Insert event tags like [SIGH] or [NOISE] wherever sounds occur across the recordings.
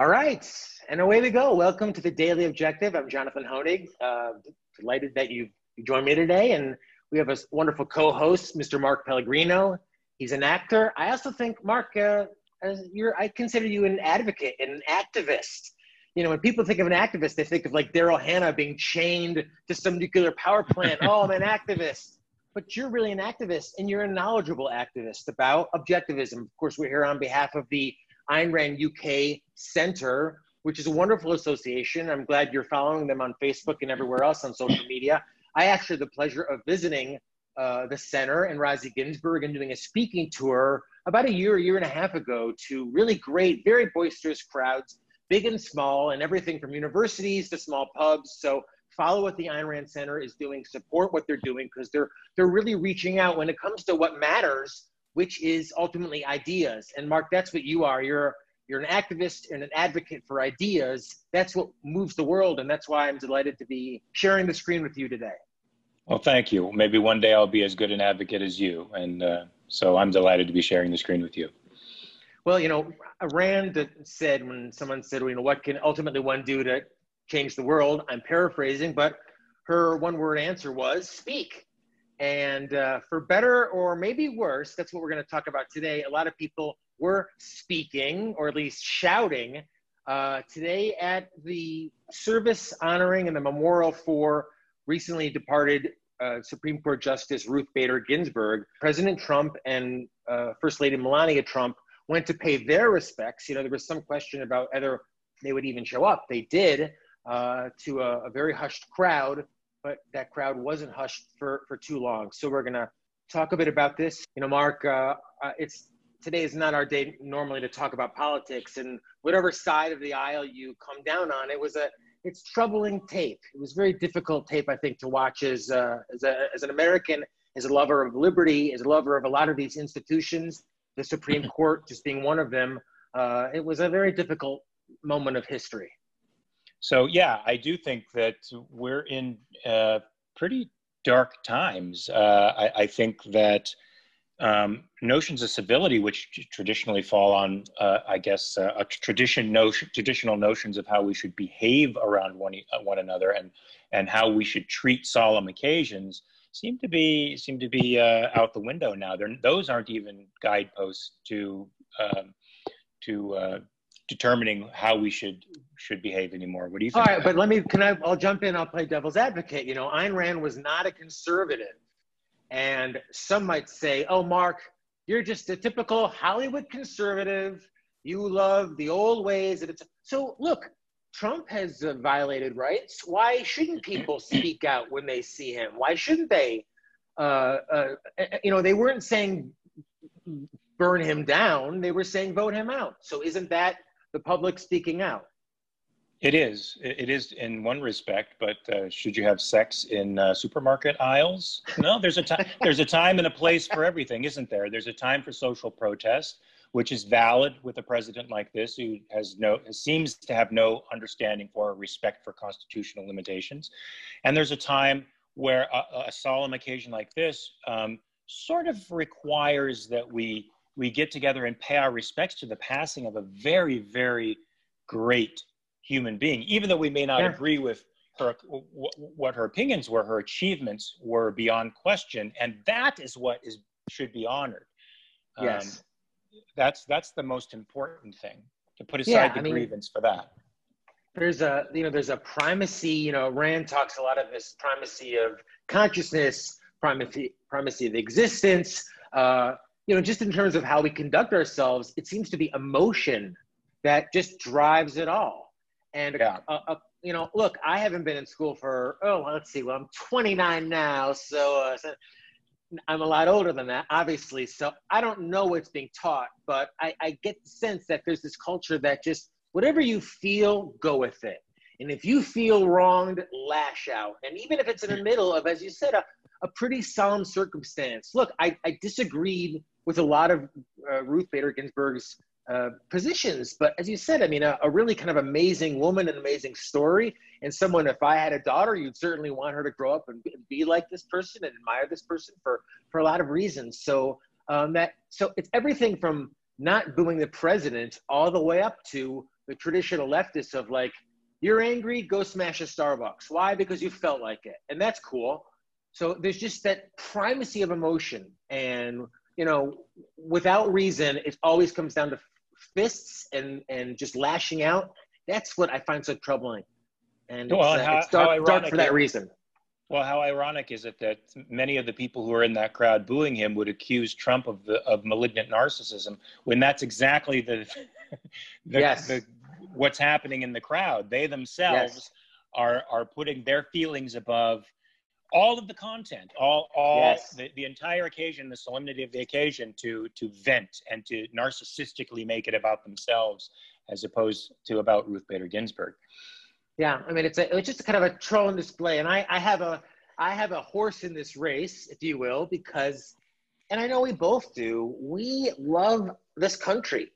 All right, and away we go. Welcome to the Daily Objective. I'm Jonathan Hoenig. Uh, delighted that you've joined me today, and we have a wonderful co-host, Mr. Mark Pellegrino. He's an actor. I also think, Mark, uh, you're, I consider you an advocate and an activist. You know, when people think of an activist, they think of like Daryl Hannah being chained to some nuclear power plant. [LAUGHS] oh, I'm an activist. But you're really an activist, and you're a knowledgeable activist about objectivism. Of course, we're here on behalf of the Ayn Rand UK Center, which is a wonderful association. I'm glad you're following them on Facebook and everywhere else on social media. I actually had the pleasure of visiting uh, the center and Rosie Ginsburg and doing a speaking tour about a year, a year and a half ago to really great, very boisterous crowds, big and small, and everything from universities to small pubs. So follow what the Ayn Rand Center is doing, support what they're doing because they're they're really reaching out when it comes to what matters which is ultimately ideas. And Mark, that's what you are. You're you're an activist and an advocate for ideas. That's what moves the world, and that's why I'm delighted to be sharing the screen with you today. Well, thank you. Maybe one day I'll be as good an advocate as you, and uh, so I'm delighted to be sharing the screen with you. Well, you know, Rand said when someone said, you know, what can ultimately one do to change the world? I'm paraphrasing, but her one word answer was speak. And uh, for better or maybe worse, that's what we're going to talk about today. A lot of people were speaking, or at least shouting, uh, today at the service honoring and the memorial for recently departed uh, Supreme Court Justice Ruth Bader Ginsburg. President Trump and uh, First Lady Melania Trump went to pay their respects. You know, there was some question about whether they would even show up. They did uh, to a, a very hushed crowd but that crowd wasn't hushed for, for too long. So we're going to talk a bit about this. You know, Mark, uh, uh, it's today is not our day normally to talk about politics and whatever side of the aisle you come down on. It was a it's troubling tape. It was very difficult tape, I think, to watch as uh, as, a, as an American, as a lover of liberty, as a lover of a lot of these institutions, the Supreme [LAUGHS] Court just being one of them. Uh, it was a very difficult moment of history. So yeah, I do think that we're in uh, pretty dark times. Uh, I, I, think that um, notions of civility, which traditionally fall on, uh, I guess, uh, a tradition notion, traditional notions of how we should behave around one uh, one another and and how we should treat solemn occasions, seem to be seem to be uh, out the window now. They're, those aren't even guideposts to um, to determining how we should should behave anymore. What do you think? All right, but let me can I I'll jump in, I'll play devil's advocate. You know, Ayn Rand was not a conservative. And some might say, oh Mark, you're just a typical Hollywood conservative. You love the old ways. And it's so look, Trump has uh, violated rights. Why shouldn't people speak out when they see him? Why shouldn't they? Uh, uh, you know, they weren't saying burn him down. They were saying vote him out. So isn't that the public speaking out. It is. It is in one respect, but uh, should you have sex in uh, supermarket aisles? No, there's a time. [LAUGHS] there's a time and a place for everything, isn't there? There's a time for social protest, which is valid with a president like this, who has no seems to have no understanding for or respect for constitutional limitations, and there's a time where a, a solemn occasion like this um, sort of requires that we we get together and pay our respects to the passing of a very, very great human being, even though we may not yeah. agree with her, what her opinions were, her achievements were beyond question, and that is what is should be honored. Yes, um, that's that's the most important thing to put aside yeah, the I mean, grievance for that. There's a you know there's a primacy. You know, Rand talks a lot of this primacy of consciousness, primacy primacy of existence. Uh, you know, just in terms of how we conduct ourselves, it seems to be emotion that just drives it all. And, yeah. a, a, you know, look, I haven't been in school for, oh, let's see, well, I'm 29 now. So, uh, so I'm a lot older than that, obviously. So I don't know what's being taught, but I, I get the sense that there's this culture that just whatever you feel, go with it. And if you feel wronged, lash out. And even if it's in the middle of, as you said, a, a pretty solemn circumstance. Look, I, I disagreed with a lot of uh, Ruth Bader Ginsburg's uh, positions. But as you said, I mean, a, a, really kind of amazing woman, an amazing story, and someone. If I had a daughter, you'd certainly want her to grow up and be, be like this person and admire this person for for a lot of reasons. So um, that so it's everything from not booing the president all the way up to the traditional leftists of like, you're angry, go smash a Starbucks. Why? Because you felt like it. And that's cool. So there's just that primacy of emotion. And, you know, without reason, it always comes down to fists and, and just lashing out. That's what I find so troubling. And well, it's, uh, how, it's dark, dark for that reason. Well, how ironic is it that many of the people who are in that crowd booing him would accuse Trump of the of malignant narcissism when that's exactly the, [LAUGHS] the, yes. the what's happening in the crowd. They themselves yes. are are putting their feelings above all of the content, all all yes. the, the entire occasion, the solemnity of the occasion to to vent and to narcissistically make it about themselves as opposed to about Ruth Bader Ginsburg. Yeah, I mean it's a it's just kind of a troll display, and I I have a I have a horse in this race, if you will, because, and I know we both do. We love this country.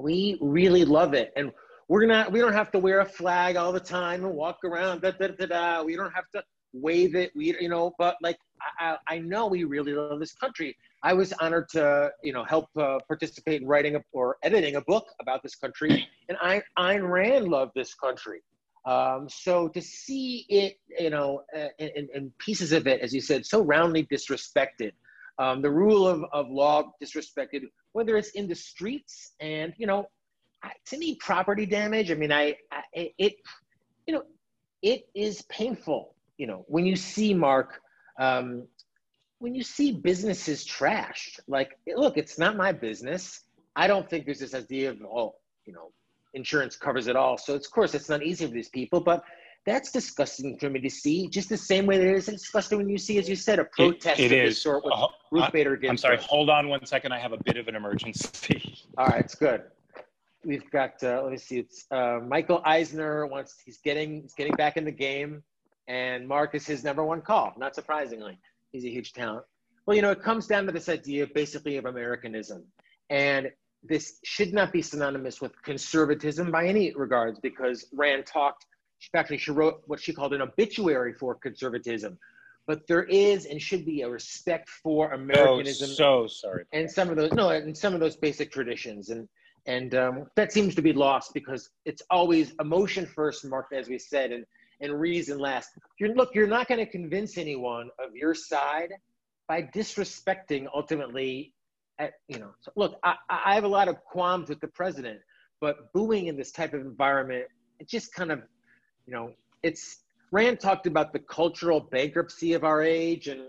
We really love it, and we're not. We don't have to wear a flag all the time and walk around. Da, da, da, da. We don't have to wave it. We, you know, but like I, I know we really love this country. I was honored to, you know, help uh, participate in writing a, or editing a book about this country, and I, Ayn Rand loved this country. Um, so to see it, you know, in, pieces of it, as you said, so roundly disrespected, um, the rule of, of law disrespected, whether it's in the streets and, you know, to me, property damage, I mean, I, I it, you know, it is painful, you know, when you see Mark, um, when you see businesses trashed, like, look, it's not my business. I don't think there's this idea of, oh, you know, insurance covers it all. So of course it's not easy for these people, but that's disgusting for me to see. Just the same way that it is disgusting when you see, as you said, a protest it, it is. sort with uh, Ruth Bader Ginsburg. I'm sorry. Hold on one second. I have a bit of an emergency. [LAUGHS] All right, it's good. We've got. Uh, let me see. It's uh, Michael Eisner wants. He's getting. He's getting back in the game, and Mark is his number one call. Not surprisingly, he's a huge talent. Well, you know, it comes down to this idea, basically, of Americanism, and this should not be synonymous with conservatism by any regards because Rand talked, actually, she wrote what she called an obituary for conservatism. But there is and should be a respect for Americanism. Oh, so sorry. And some of those, no, and some of those basic traditions. And and um, that seems to be lost because it's always emotion first, Mark, as we said, and, and reason last. You're, look, you're not going to convince anyone of your side by disrespecting ultimately At, you know, so look, I, I have a lot of qualms with the president, but booing in this type of environment, it just kind of, you know, it's Rand talked about the cultural bankruptcy of our age, and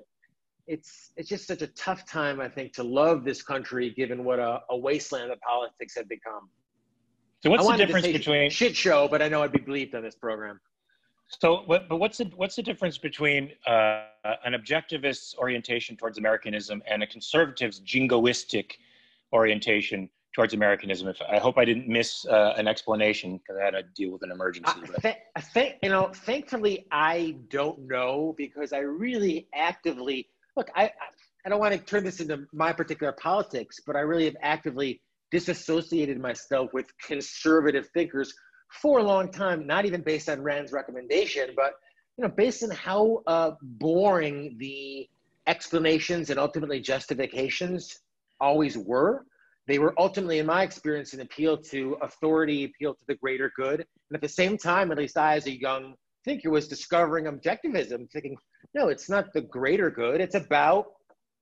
it's it's just such a tough time, I think, to love this country given what a, a wasteland of politics had become. So what's the difference between shit show? But I know I'd be bleeped on this program. So, but what's the what's the difference between uh, an objectivist orientation towards Americanism and a conservative's jingoistic orientation towards Americanism? If I hope I didn't miss uh, an explanation because I had to deal with an emergency. I, th- I think you know. Thankfully, I don't know because I really actively look. I I don't want to turn this into my particular politics, but I really have actively disassociated myself with conservative thinkers for a long time, not even based on Rand's recommendation, but you know, based on how uh, boring the explanations and ultimately justifications always were. They were ultimately, in my experience, an appeal to authority, appeal to the greater good. And at the same time, at least I, as a young thinker, was discovering objectivism, thinking, no, it's not the greater good. It's about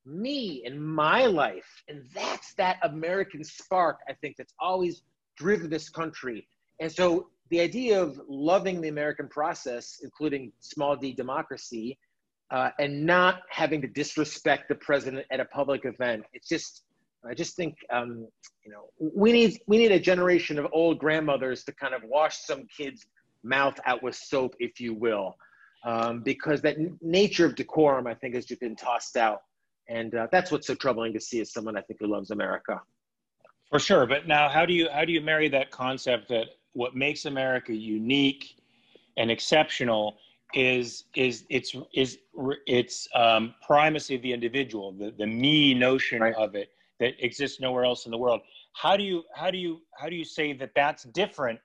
me and my life. And that's that American spark, I think, that's always driven this country and so the idea of loving the American process, including small d democracy, uh, and not having to disrespect the president at a public event, it's just, I just think, um, you know, we need we need a generation of old grandmothers to kind of wash some kids' mouth out with soap, if you will, um, because that n- nature of decorum, I think, has just been tossed out, and uh, that's what's so troubling to see as someone I think who loves America. For sure, but now how do you how do you marry that concept that what makes America unique and exceptional is is its is its um, primacy of the individual, the the me notion right. of it that exists nowhere else in the world. How do you how do you how do you say that that's different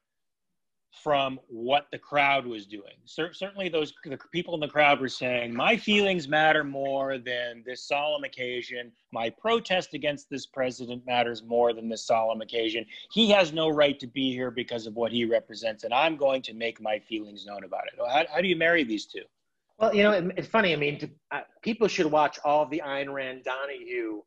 from what the crowd was doing. certainly, those the people in the crowd were saying, "My feelings matter more than this solemn occasion. My protest against this president matters more than this solemn occasion. He has no right to be here because of what he represents, and I'm going to make my feelings known about it." How, how do you marry these two? Well, you know, it, it's funny. I mean, to, uh, people should watch all the Ayn Rand Donahue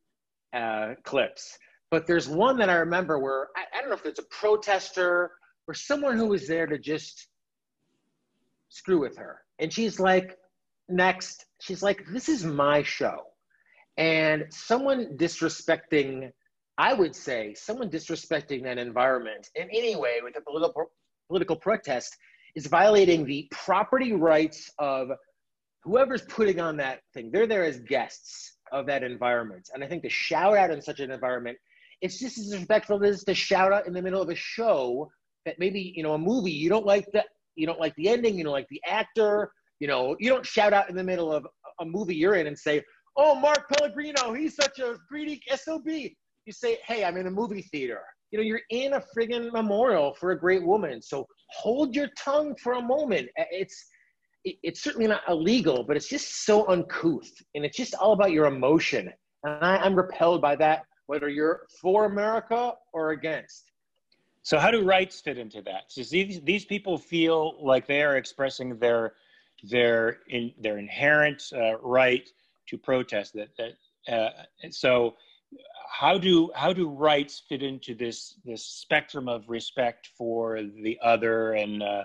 uh, clips, but there's one that I remember where I, I don't know if it's a protester or someone who was there to just screw with her. And she's like, next, she's like, this is my show. And someone disrespecting, I would say, someone disrespecting that environment in any way with a political, political protest is violating the property rights of whoever's putting on that thing. They're there as guests of that environment. And I think to shout out in such an environment, it's just as disrespectful as to shout out in the middle of a show that maybe you know a movie you don't like the you don't like the ending you don't like the actor you know you don't shout out in the middle of a movie you're in and say oh mark pellegrino he's such a greedy sob you say hey i'm in a movie theater. You know you're in a friggin memorial for a great woman. So hold your tongue for a moment. It's it's certainly not illegal but it's just so uncouth and it's just all about your emotion. And I, i'm repelled by that whether you're for america or against so how do rights fit into that? So these these people feel like they are expressing their their in their inherent uh, right to protest. That that uh, so how do how do rights fit into this this spectrum of respect for the other and uh,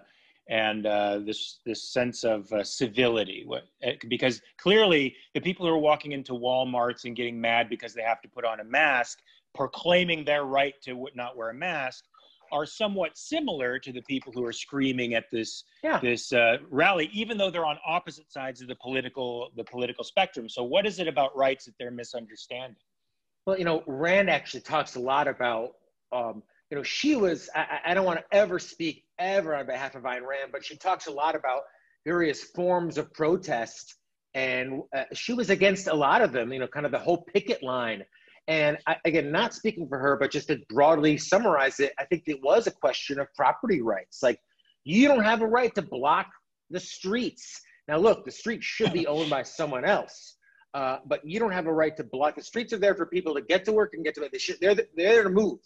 and uh, this this sense of uh, civility what, uh, because clearly the people who are walking into walmarts and getting mad because they have to put on a mask proclaiming their right to not wear a mask are somewhat similar to the people who are screaming at this yeah. this uh, rally, even though they're on opposite sides of the political the political spectrum. So, what is it about rights that they're misunderstanding? Well, you know, Rand actually talks a lot about. Um, you know, she was. I, I don't want to ever speak ever on behalf of Ayn Rand, but she talks a lot about various forms of protest, and uh, she was against a lot of them. You know, kind of the whole picket line and I, again, not speaking for her, but just to broadly summarize it, I think it was a question of property rights. Like, you don't have a right to block the streets. Now, look, the streets should be owned by someone else, uh, but you don't have a right to block. The streets are there for people to get to work and get to. They should, they're, they're there to move.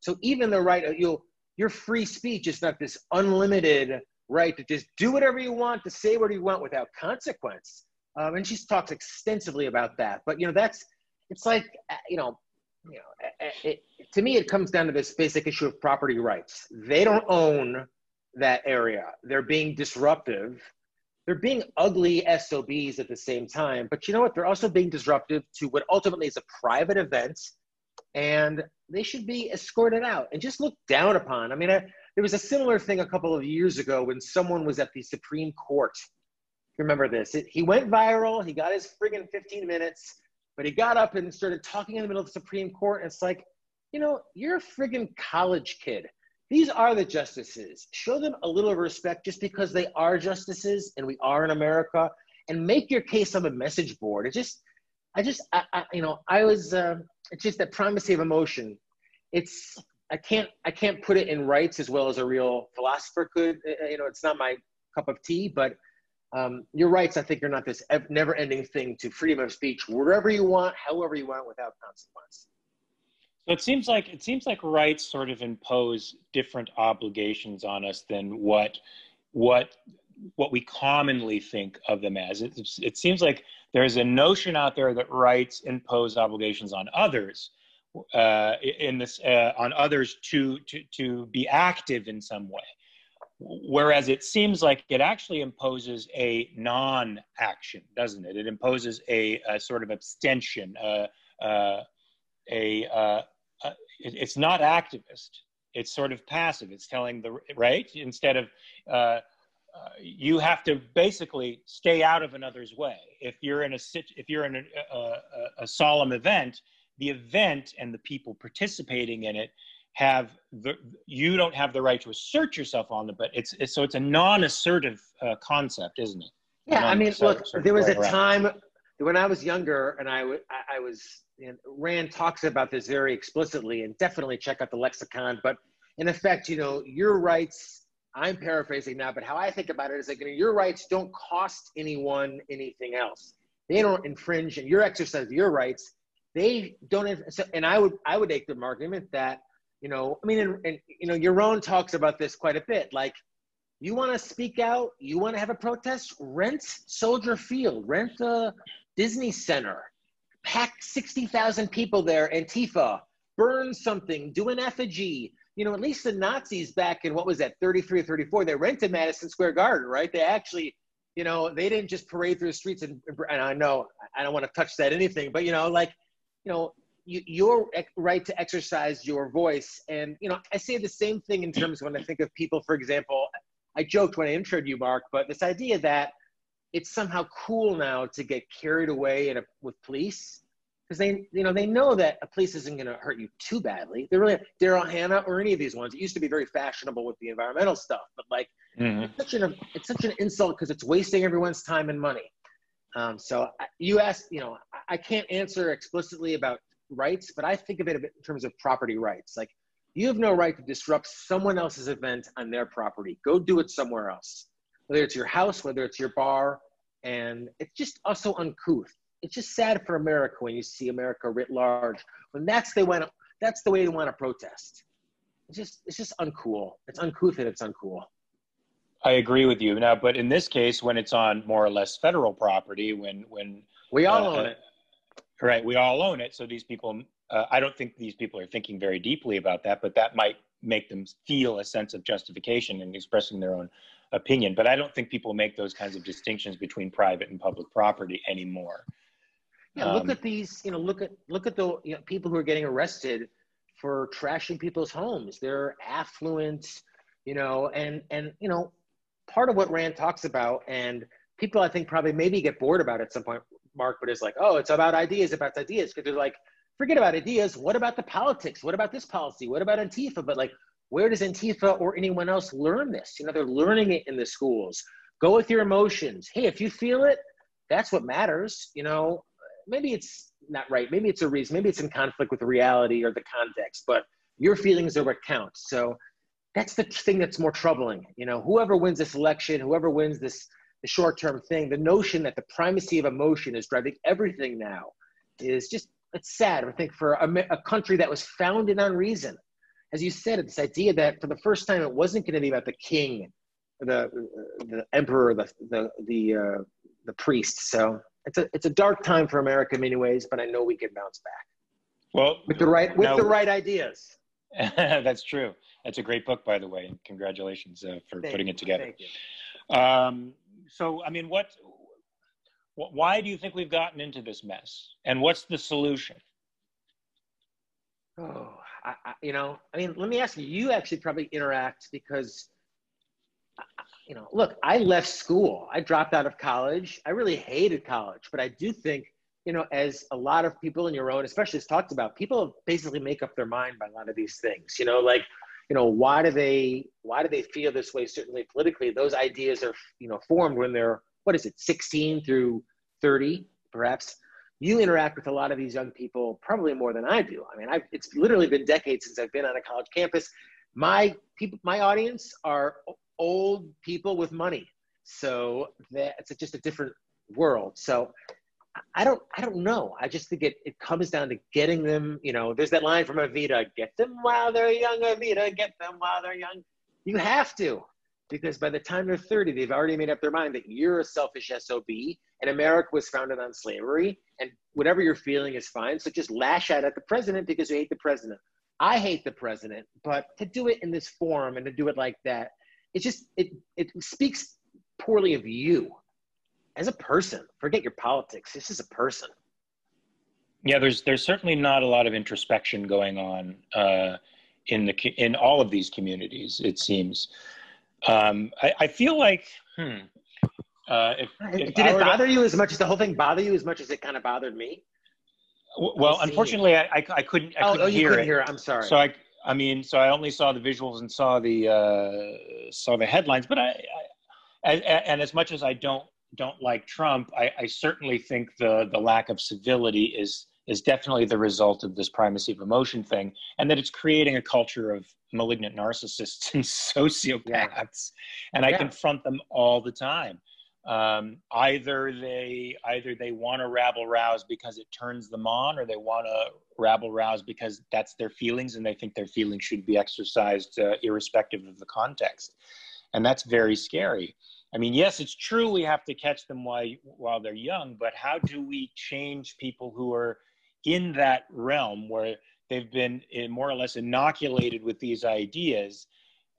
So even the right, you'll, your free speech is not this unlimited right to just do whatever you want, to say what you want without consequence. Um, and she talks extensively about that. But you know, that's it's like uh, you know you know it, it, to me it comes down to this basic issue of property rights. They don't own that area. They're being disruptive. They're being ugly sobs at the same time. But you know what? They're also being disruptive to what ultimately is a private event and they should be escorted out. And just looked down upon i mean I, there was a similar thing a couple of years ago when someone was at the supreme court. Remember this? It, he went viral. He got his friggin 15 minutes but he got up and started talking in the middle of the Supreme Court. And it's like, you know, you're a friggin' college kid. These are the justices. Show them a little respect just because they are justices and we are in America and make your case on the message board. It just, I just, I, I you know, I was, uh, it's just that primacy of emotion. It's, I can't, I can't put it in rights as well as a real philosopher could. Uh, you know, it's not my cup of tea, but um, your rights, I think, are not this never ending thing to freedom of speech, wherever you want, however you want, without consequence. So it seems like it seems like rights sort of impose different obligations on us than what what what we commonly think of them as. It, it seems like there's a notion out there that rights impose obligations on others, uh, in this uh, on others to to to be active in some way whereas it seems like it actually imposes a non-action doesn't it? It imposes a, a sort of abstention uh, uh, a uh, it, it's not activist. It's sort of passive. It's telling the right? Instead of uh, uh, you have to basically stay out of another's way. If you're in a if you're in a, a, a solemn event the event and the people participating in it have the you don't have the right to assert yourself on them but it's, it's so it's a non-assertive uh, concept isn't it yeah i mean look there was a time when i was younger and i, I, I was and rand talks about this very explicitly and definitely check out the lexicon but in effect you know your rights I'm paraphrasing now, but how I think about it is like you know, your rights don't cost anyone anything else. They don't infringe, and your exercise of your rights, they don't. And I would I would make the argument that you know, I mean, and, and you know, Yaron talks about this quite a bit. Like, you want to speak out, you want to have a protest, rent Soldier Field, rent a Disney Center, pack sixty thousand people there, Antifa, burn something, do an effigy you know, at least the Nazis back in what was that, 33 or 34, they rented Madison Square Garden, right? They actually, you know, they didn't just parade through the streets. And, and I know I don't want to touch that anything, but, you know, like, you know, your right to exercise your voice. And, you know, I say the same thing in terms when I think of people, for example, I joked when I introed you, Mark, but this idea that it's somehow cool now to get carried away a, with police because they, you know, they know that a police isn't going to hurt you too badly. They're really Daryl Hannah or any of these ones. It used to be very fashionable with the environmental stuff, but like mm-hmm. it's such an it's such an insult because it's wasting everyone's time and money. Um, so you asked, you know, I can't answer explicitly about rights, but I think of it in terms of property rights. Like you have no right to disrupt someone else's event on their property. Go do it somewhere else, whether it's your house, whether it's your bar, and it's just also uncouth it's just sad for America when you see America writ large when that's they want that's the way they want to protest. It's just it's just uncool. It's uncouth and it's uncool. I agree with you now, but in this case, when it's on more or less federal property, when when we all uh, own it, right? We all own it. So these people, uh, I don't think these people are thinking very deeply about that, but that might make them feel a sense of justification in expressing their own opinion. But I don't think people make those kinds of distinctions between private and public property anymore. Yeah, um, look at these. You know, look at look at the you know, people who are getting arrested for trashing people's homes. They're affluent, you know, and and you know, part of what Rand talks about, and people I think probably maybe get bored about it at some point, Mark, but it's like, oh, it's about ideas, about ideas, because they're like, forget about ideas. What about the politics? What about this policy? What about Antifa? But like, where does Antifa or anyone else learn this? You know, they're learning it in the schools. Go with your emotions. Hey, if you feel it, that's what matters. You know, maybe it's not right. Maybe it's a reason. Maybe it's in conflict with reality or the context, but your feelings are what counts. So that's the thing that's more troubling. You know, whoever wins this election, whoever wins this the short-term thing, the notion that the primacy of emotion is driving everything now is just it's sad. I think for a, a country that was founded on reason, as you said, this idea that for the first time it wasn't going to be about the king, the the emperor, the the the uh, the priest. So it's a it's a dark time for America in many ways, but I know we can bounce back. Well, with the right with the right ideas. [LAUGHS] that's true. That's a great book, by the way, and congratulations uh, for Thank putting you. it together. Um, so, I mean, what, why do you think we've gotten into this mess, and what's the solution? Oh, I, I, you know, I mean, let me ask you. You actually probably interact because you know, look, I left school. I dropped out of college. I really hated college, but I do think, you know, as a lot of people in Yaron, especially as talked about, people basically make up their mind by a lot of these things. You know, like, you know, why do they why do they feel this way? Certainly politically, those ideas are you know formed when they're what is it, 16 through 30, perhaps. You interact with a lot of these young people probably more than I do. I mean, I've, it's literally been decades since I've been on a college campus. My people, my audience are old people with money. So that's just a different world. So I don't I don't know. I just think it, it comes down to getting them, you know, there's that line from Evita, get them while they're young, Evita, get them while they're young. You have to, because by the time they're 30, they've already made up their mind that you're a selfish SOB and America was founded on slavery and whatever you're feeling is fine. So just lash out at the president because you hate the president. I hate the president, but to do it in this form and to do it like that, it just it it speaks poorly of you as a person. Forget your politics. This is a person. Yeah, there's there's certainly not a lot of introspection going on uh, in the in all of these communities. It seems. Um, I, I feel like. Hmm, uh, if, if Did it bother to, you as much as the whole thing bother you as much as it kind of bothered me? Well, unfortunately, I, I, I, couldn't. I couldn't oh, oh, you couldn't it. hear it. I'm sorry. So I I mean, so I only saw the visuals and saw the uh, saw the headlines, but I, I and as much as I don't don't like Trump, I, I certainly think the the lack of civility is is definitely the result of this primacy of emotion thing, and that it's creating a culture of malignant narcissists [LAUGHS] and sociopaths. Yeah. And I yeah. confront them all the time. Um, either they either they want to rabble rouse because it turns them on, or they want to rabble rouse because that's their feelings and they think their feelings should be exercised uh, irrespective of the context. And that's very scary. I mean, yes, it's true we have to catch them while while they're young, but how do we change people who are in that realm where they've been eh, more or less inoculated with these ideas?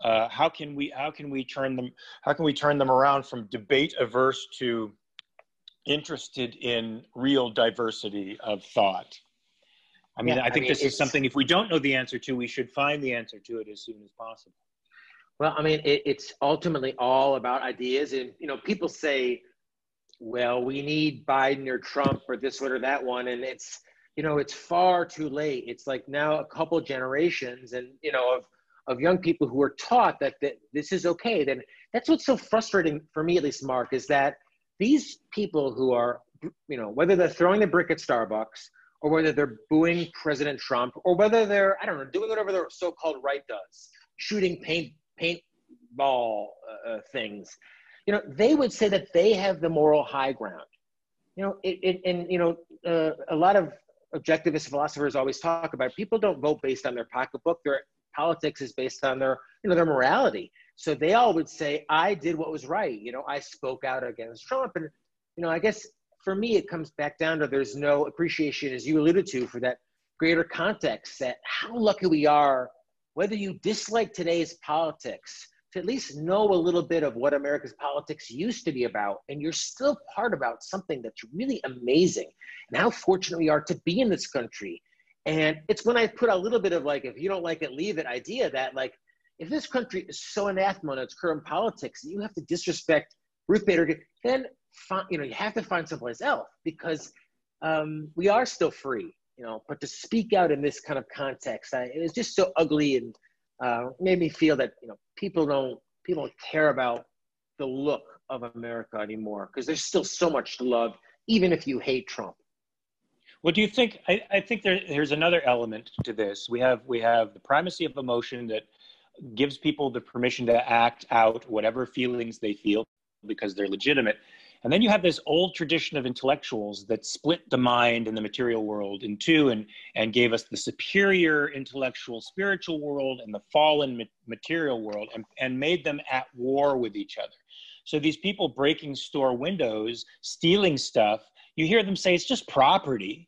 Uh, how can we how can we turn them how can we turn them around from debate averse to interested in real diversity of thought? I mean, yeah, I think I mean, this is something if we don't know the answer to, we should find the answer to it as soon as possible. Well, I mean, it, it's ultimately all about ideas. And, you know, people say, well, we need Biden or Trump or this one or that one. And it's, you know, it's far too late. It's like now a couple generations and, you know, of, of young people who are taught that, that this is okay. Then that's what's so frustrating for me, at least, Mark, is that these people who are, you know, whether they're throwing the brick at Starbucks or whether they're booing President Trump or whether they're, I don't know, doing whatever the so called right does, shooting paint paintball uh, uh, things, you know, they would say that they have the moral high ground. You know, it, it and you know, uh, a lot of objectivist philosophers always talk about people don't vote based on their pocketbook. Their politics is based on their, you know, their morality. So they all would say, "I did what was right." You know, I spoke out against Trump, and you know, I guess for me, it comes back down to there's no appreciation, as you alluded to, for that greater context. That how lucky we are whether you dislike today's politics, to at least know a little bit of what America's politics used to be about, and you're still part about something that's really amazing, and how fortunate we are to be in this country. And it's when I put a little bit of like, if you don't like it, leave it idea that like, if this country is so anathema in its current politics, you have to disrespect Ruth Bader, then find, you know you have to find someplace else because um, we are still free you know, but to speak out in this kind of context, I, it was just so ugly and uh, made me feel that you know people don't people don't care about the look of America anymore because there's still so much to love, even if you hate Trump. Well, do you think? I, I think there, there's another element to this. We have we have the primacy of emotion that gives people the permission to act out whatever feelings they feel because they're legitimate. And then you have this old tradition of intellectuals that split the mind and the material world in two and, and gave us the superior intellectual spiritual world and the fallen ma- material world and, and made them at war with each other. So these people breaking store windows, stealing stuff, you hear them say it's just property.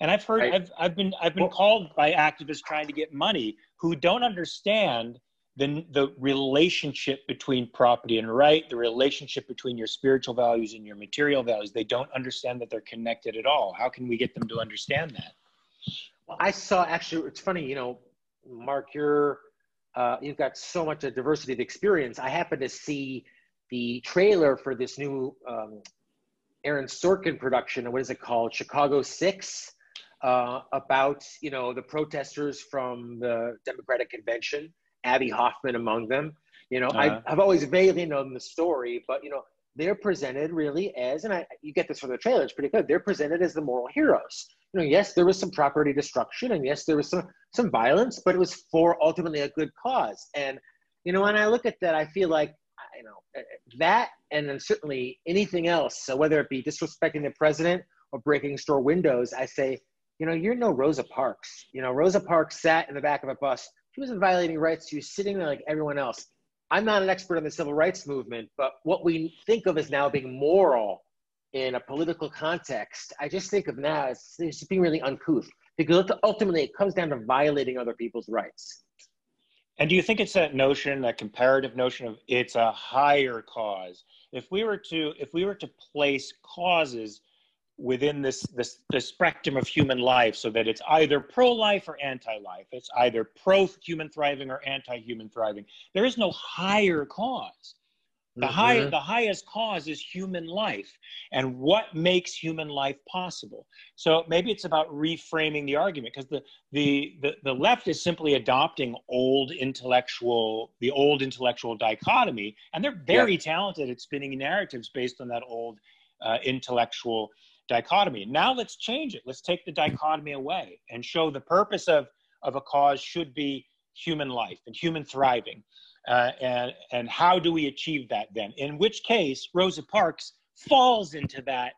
And I've heard, right. I've, I've been, I've been well, called by activists trying to get money who don't understand the, the relationship between property and right, the relationship between your spiritual values and your material values, they don't understand that they're connected at all. How can we get them to understand that? Well, I saw actually, it's funny, you know, Mark, you're, uh, you've got so much a diversity of experience. I happened to see the trailer for this new um, Aaron Sorkin production. What is it called? Chicago Six, uh, about you know the protesters from the Democratic Convention Abbie Hoffman among them. You know, uh-huh. I, have always vaguely known the story, but you know, they're presented really as, and I, you get this from the trailer, it's pretty good. They're presented as the moral heroes. You know, yes, there was some property destruction, and yes, there was some some violence, but it was for ultimately a good cause. And you know, when I look at that, I feel like you know eh, eh, that, and then certainly anything else. So whether it be disrespecting the president or breaking store windows, I say, you know, you're no Rosa Parks. You know, Rosa Parks sat in the back of a bus she wasn't violating rights. She was sitting there like everyone else. I'm not an expert on the civil rights movement, but what we think of as now being moral in a political context, I just think of now as just being really uncouth because ultimately it comes down to violating other people's rights. And do you think it's that notion, that comparative notion of it's a higher cause? If we were to, if we were to place causes within this, this, this spectrum of human life so that it's either pro-life or anti-life it's either pro-human thriving or anti-human thriving there is no higher cause the mm-hmm. high the highest cause is human life and what makes human life possible so maybe it's about reframing the argument because the, the the the left is simply adopting old intellectual the old intellectual dichotomy and they're very yeah. talented at spinning narratives based on that old uh, intellectual dichotomy. Now let's change it. Let's take the dichotomy away and show the purpose of, of a cause should be human life and human thriving. Uh, and, and how do we achieve that then? In which case, Rosa Parks falls into that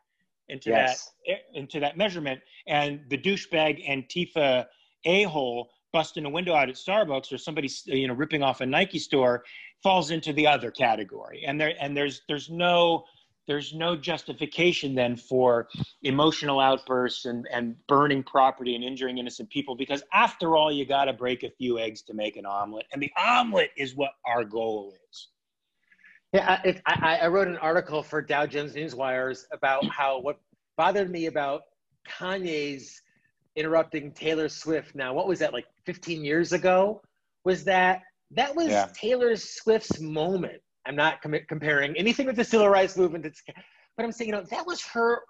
into yes. that into that measurement, and the douchebag Antifa a hole busting a window out at Starbucks or somebody you know ripping off a Nike store falls into the other category. And there and there's there's no there's no justification then for emotional outbursts and, and burning property and injuring innocent people because after all you got to break a few eggs to make an omelet and the omelet is what our goal is yeah I, I, I wrote an article for dow jones newswires about how what bothered me about kanye's interrupting taylor swift now what was that like 15 years ago was that that was yeah. taylor swift's moment I'm not com- comparing anything with the civil rights movement. It's, but I'm saying, you know, that was her,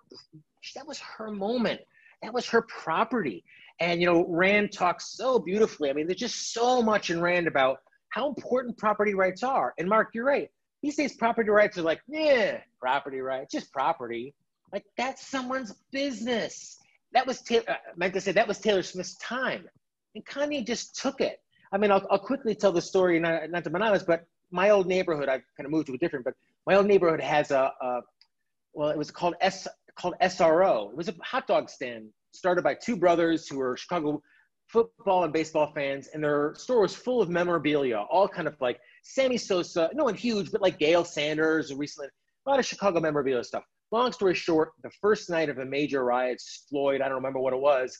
that was her moment. That was her property. And, you know, Rand talks so beautifully. I mean, there's just so much in Rand about how important property rights are. And Mark, you're right. These days, property rights are like, yeah, property rights, just property. Like that's someone's business. That was Taylor, uh, meant to say that was Taylor Swift's time, and Kanye just took it. I mean, I'll, I'll quickly tell the story, not, not to monopolize, but my old neighborhood, I've kind of moved to a different, but my old neighborhood has a, a well, it was called S called SRO. It was a hot dog stand started by two brothers who were Chicago football and baseball fans, and their store was full of memorabilia, all kind of like Sammy Sosa, no one huge, but like Deion Sanders, recently a lot of Chicago memorabilia stuff. Long story short, the first night of the major riots, Floyd, I don't remember what it was,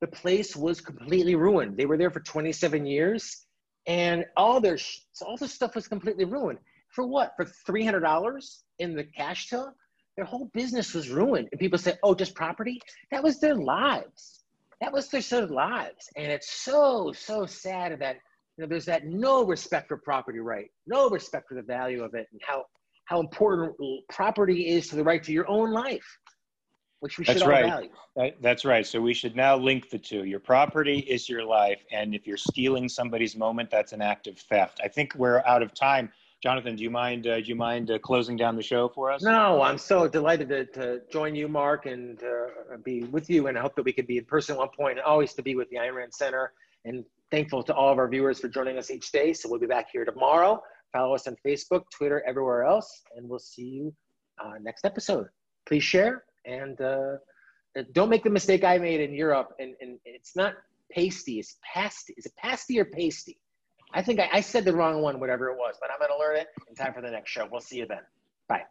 the place was completely ruined. They were there for 27 years and all their all the stuff was completely ruined. For what? For three hundred dollars in the cash till? Their whole business was ruined. And people say, "Oh, just property?" That was their lives. That was their sort of lives. And it's so so sad that you know there's that no respect for property right, no respect for the value of it, and how how important property is to the right to your own life which we that's should right. value. That, that's right. So we should now link the two. Your property is your life, and if you're stealing somebody's moment, that's an act of theft. I think we're out of time. Jonathan, do you mind? Uh, do you mind uh, closing down the show for us? No, I'm so delighted to, to join you, Mark, and uh, be with you. And I hope that we could be in person at one point. And always to be with the Ayn Rand Center. And thankful to all of our viewers for joining us each day. So we'll be back here tomorrow. Follow us on Facebook, Twitter, everywhere else, and we'll see you uh, next episode. Please share and uh, don't make the mistake I made in Europe. And, and it's not pasty, it's pasty. Is it pasty or pasty? I think I, I said the wrong one, whatever it was, but I'm going to learn it in time for the next show. We'll see you then. Bye.